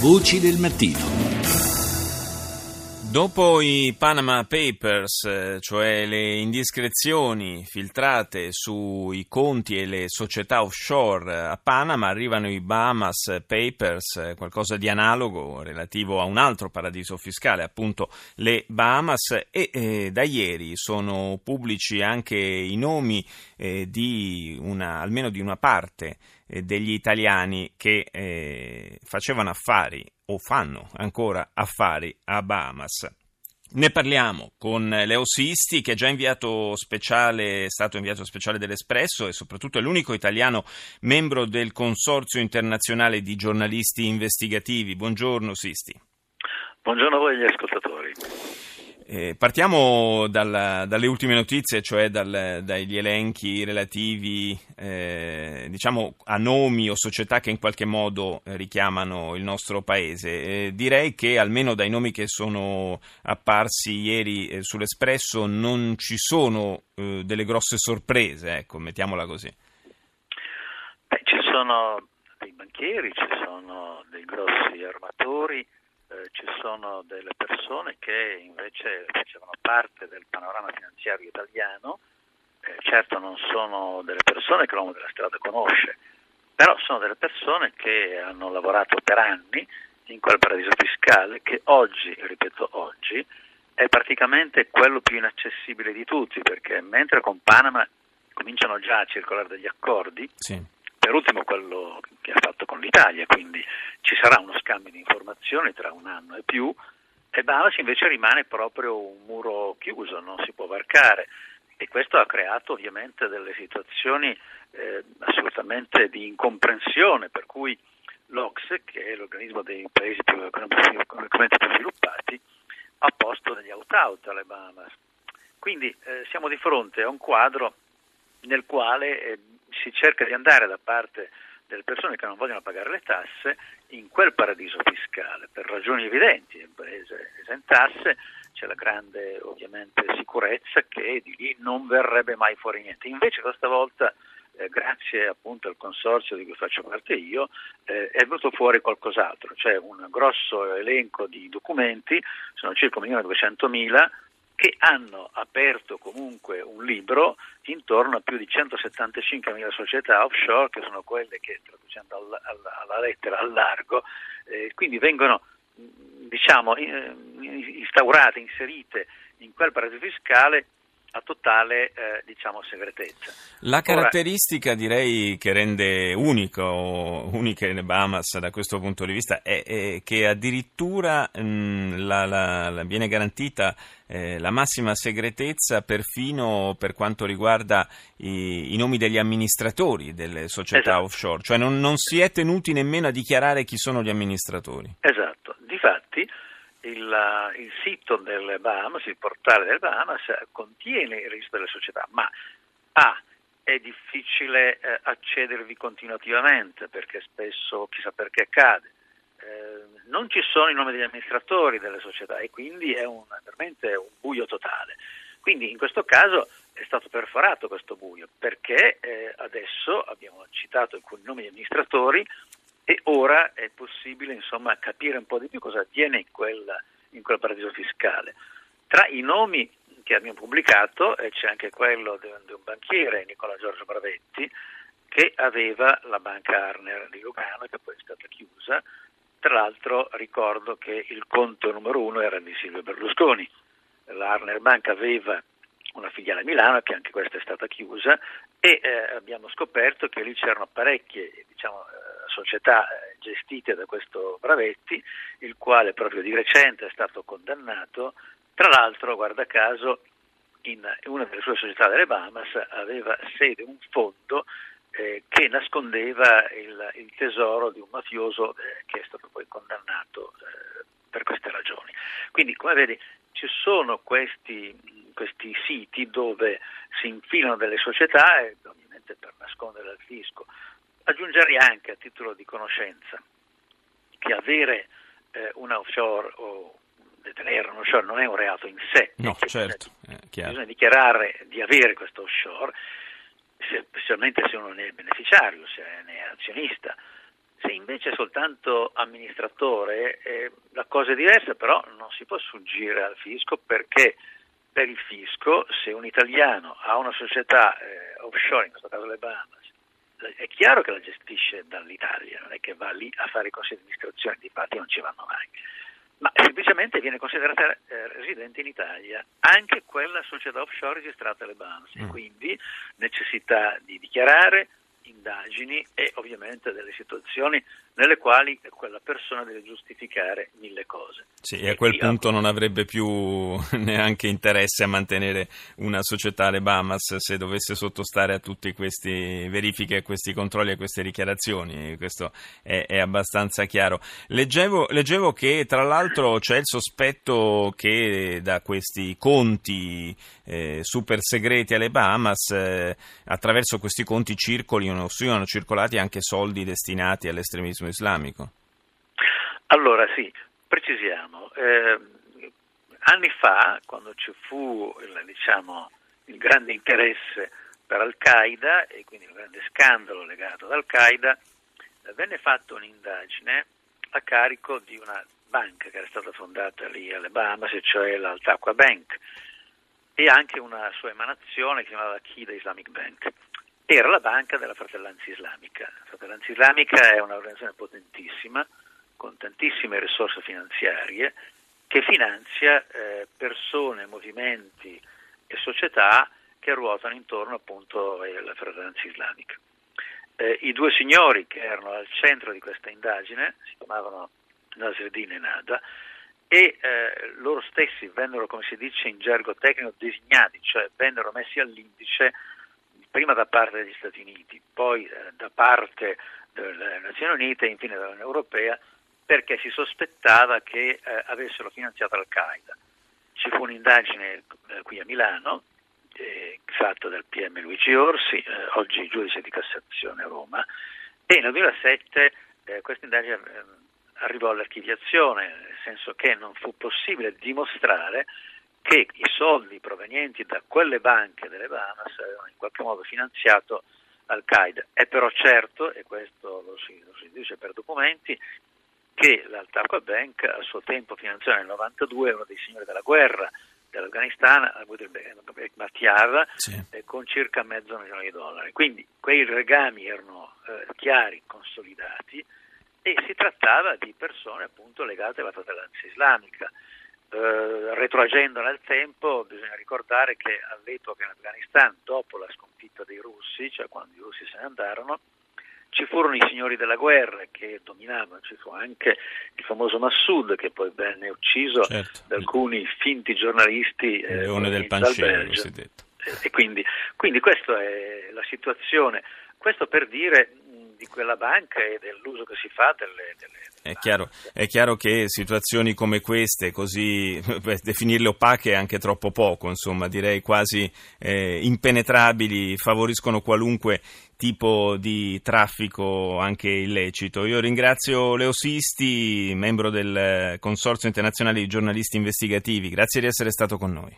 Voci del mattino. Dopo i Panama Papers, eh, cioè le indiscrezioni filtrate sui conti e le società offshore a Panama, arrivano i Bahamas Papers, eh, qualcosa di analogo relativo a un altro paradiso fiscale, appunto le Bahamas, e eh, da ieri sono pubblici anche i nomi eh, di una, almeno di una parte eh, degli italiani che facevano affari o fanno ancora affari a Bahamas. Ne parliamo con Leo Sisti che è già inviato speciale, è stato inviato speciale dell'Espresso e soprattutto è l'unico italiano membro del Consorzio internazionale di giornalisti investigativi. Buongiorno Sisti. Buongiorno a voi gli ascoltatori. Eh, partiamo dalla, dalle ultime notizie, cioè dal, dagli elenchi relativi eh, diciamo, a nomi o società che in qualche modo richiamano il nostro paese. Eh, direi che almeno dai nomi che sono apparsi ieri eh, sull'Espresso non ci sono eh, delle grosse sorprese, ecco, mettiamola così. Beh, ci sono dei banchieri, ci sono dei grossi armatori eh, ci sono delle persone che invece facevano parte del panorama finanziario italiano, eh, certo non sono delle persone che l'uomo della strada conosce, però sono delle persone che hanno lavorato per anni in quel paradiso fiscale che oggi, ripeto oggi, è praticamente quello più inaccessibile di tutti, perché mentre con Panama cominciano già a circolare degli accordi, sì. Per ultimo quello che ha fatto con l'Italia, quindi ci sarà uno scambio di informazioni tra un anno e più e Bahamas invece rimane proprio un muro chiuso, non si può varcare e questo ha creato ovviamente delle situazioni eh, assolutamente di incomprensione per cui l'Ox, che è l'organismo dei paesi più economicamente più sviluppati, ha posto degli out-out alle Bahamas. Quindi eh, siamo di fronte a un quadro nel quale eh, si cerca di andare da parte delle persone che non vogliono pagare le tasse in quel paradiso fiscale per ragioni evidenti, le imprese esentasse, c'è la grande ovviamente sicurezza che di lì non verrebbe mai fuori niente. Invece questa volta eh, grazie appunto al consorzio di cui faccio parte io, eh, è venuto fuori qualcos'altro, cioè un grosso elenco di documenti, sono circa 1.200.000 che hanno aperto comunque un libro intorno a più di 175.000 società offshore, che sono quelle che, traducendo alla, alla, alla lettera al largo, eh, quindi vengono diciamo, instaurate, inserite in quel paradiso fiscale a totale eh, diciamo, segretezza. La caratteristica Ora, direi che rende unico, uniche le Bahamas da questo punto di vista è, è che addirittura mh, la, la, la viene garantita eh, la massima segretezza perfino per quanto riguarda i, i nomi degli amministratori delle società esatto. offshore, cioè non, non si è tenuti nemmeno a dichiarare chi sono gli amministratori. Esatto, difatti il, il, sito del Bahamas, il portale del Bahamas contiene il registro delle società, ma A è difficile eh, accedervi continuativamente perché spesso chissà perché accade. Eh, non ci sono i nomi degli amministratori delle società e quindi è un, veramente un buio totale. Quindi in questo caso è stato perforato questo buio perché eh, adesso abbiamo citato alcuni nomi di amministratori e ora è possibile insomma, capire un po' di più cosa avviene in quel, in quel paradiso fiscale. Tra i nomi che abbiamo pubblicato eh, c'è anche quello di un, di un banchiere, Nicola Giorgio Bravetti, che aveva la banca Arner di Lugano, che poi è stata chiusa. Tra l'altro ricordo che il conto numero uno era di Silvio Berlusconi. L'Arner Bank aveva una filiale a Milano, che anche questa è stata chiusa, e eh, abbiamo scoperto che lì c'erano parecchie diciamo, società gestite da questo Bravetti, il quale proprio di recente è stato condannato, tra l'altro, guarda caso, in una delle sue società delle Bahamas aveva sede un fondo eh, che nascondeva il, il, tesoro di un mafioso eh, che è stato poi condannato eh, per queste ragioni. Quindi, come vedi, ci sono questi, questi siti dove si infilano delle società, ovviamente per nascondere al fisco, Aggiungerei anche a titolo di conoscenza che avere eh, una offshore o detenere un offshore non è un reato in sé. No, certo. Bisogna, bisogna dichiarare di avere questo offshore, specialmente se uno ne è beneficiario, se ne è azionista. Se invece è soltanto amministratore, eh, la cosa è diversa, però non si può sfuggire al fisco perché per il fisco, se un italiano ha una società eh, offshore, in questo caso le Bahamas, è chiaro che la gestisce dall'Italia, non è che va lì a fare i consigli di amministrazione, di fatti non ci vanno mai, ma semplicemente viene considerata eh, residente in Italia anche quella società offshore registrata alle Bahamas, mm. quindi necessità di dichiarare indagini e ovviamente delle situazioni nelle quali quella persona deve giustificare mille cose. Sì, e a quel punto non avrebbe più neanche interesse a mantenere una società alle Bahamas se dovesse sottostare a tutte queste verifiche, a questi controlli, a queste dichiarazioni. Questo è, è abbastanza chiaro. Leggevo, leggevo, che tra l'altro c'è il sospetto che da questi conti eh, super segreti alle Bahamas, eh, attraverso questi conti circolino, siano circolati anche soldi destinati all'estremismo islamico? Allora sì, precisiamo. Eh, anni fa, quando ci fu diciamo, il grande interesse per Al-Qaeda e quindi il grande scandalo legato ad Al-Qaeda, eh, venne fatta un'indagine a carico di una banca che era stata fondata lì alle Bahamas, cioè l'Altaqua Bank, e anche una sua emanazione che si chiamava Kida Islamic Bank era la banca della Fratellanza Islamica. La Fratellanza Islamica è un'organizzazione potentissima, con tantissime risorse finanziarie, che finanzia eh, persone, movimenti e società che ruotano intorno appunto alla Fratellanza Islamica. Eh, I due signori che erano al centro di questa indagine si chiamavano Nasreddin e Nada e eh, loro stessi vennero, come si dice in gergo tecnico, designati, cioè vennero messi all'indice prima da parte degli Stati Uniti, poi eh, da parte delle Nazioni Unite e infine dell'Unione Europea perché si sospettava che eh, avessero finanziato Al-Qaeda. Ci fu un'indagine eh, qui a Milano eh, fatta dal PM Luigi Orsi, eh, oggi giudice di Cassazione a Roma, e nel 2007 eh, questa indagine arrivò all'archiviazione, nel senso che non fu possibile dimostrare che i soldi provenienti da quelle banche delle Bahamas avevano in qualche modo finanziato Al-Qaeda. È però certo, e questo lo si, lo si dice per documenti, che l'Al-Taqwa Bank a suo tempo finanziò nel 92 uno dei signori della guerra dell'Afghanistan, Abu Bakhtiar, sì. eh, con circa mezzo milione di dollari. Quindi quei legami erano eh, chiari, consolidati e si trattava di persone appunto legate alla fratellanza islamica. Eh, retroagendo nel tempo, bisogna ricordare che all'epoca in Afghanistan, dopo la sconfitta dei russi, cioè quando i russi se ne andarono, ci furono i signori della guerra che dominavano, ci fu anche il famoso Massoud che poi venne ucciso certo. da alcuni finti giornalisti. Eh, leone del pancino, cosiddetto. E quindi, quindi questa è la situazione. Questo per dire di quella banca e dell'uso che si fa delle, delle è chiaro, è chiaro, che situazioni come queste, così beh, definirle opache è anche troppo poco, insomma, direi quasi eh, impenetrabili, favoriscono qualunque tipo di traffico anche illecito. Io ringrazio Leo Sisti, membro del Consorzio Internazionale di Giornalisti Investigativi, grazie di essere stato con noi.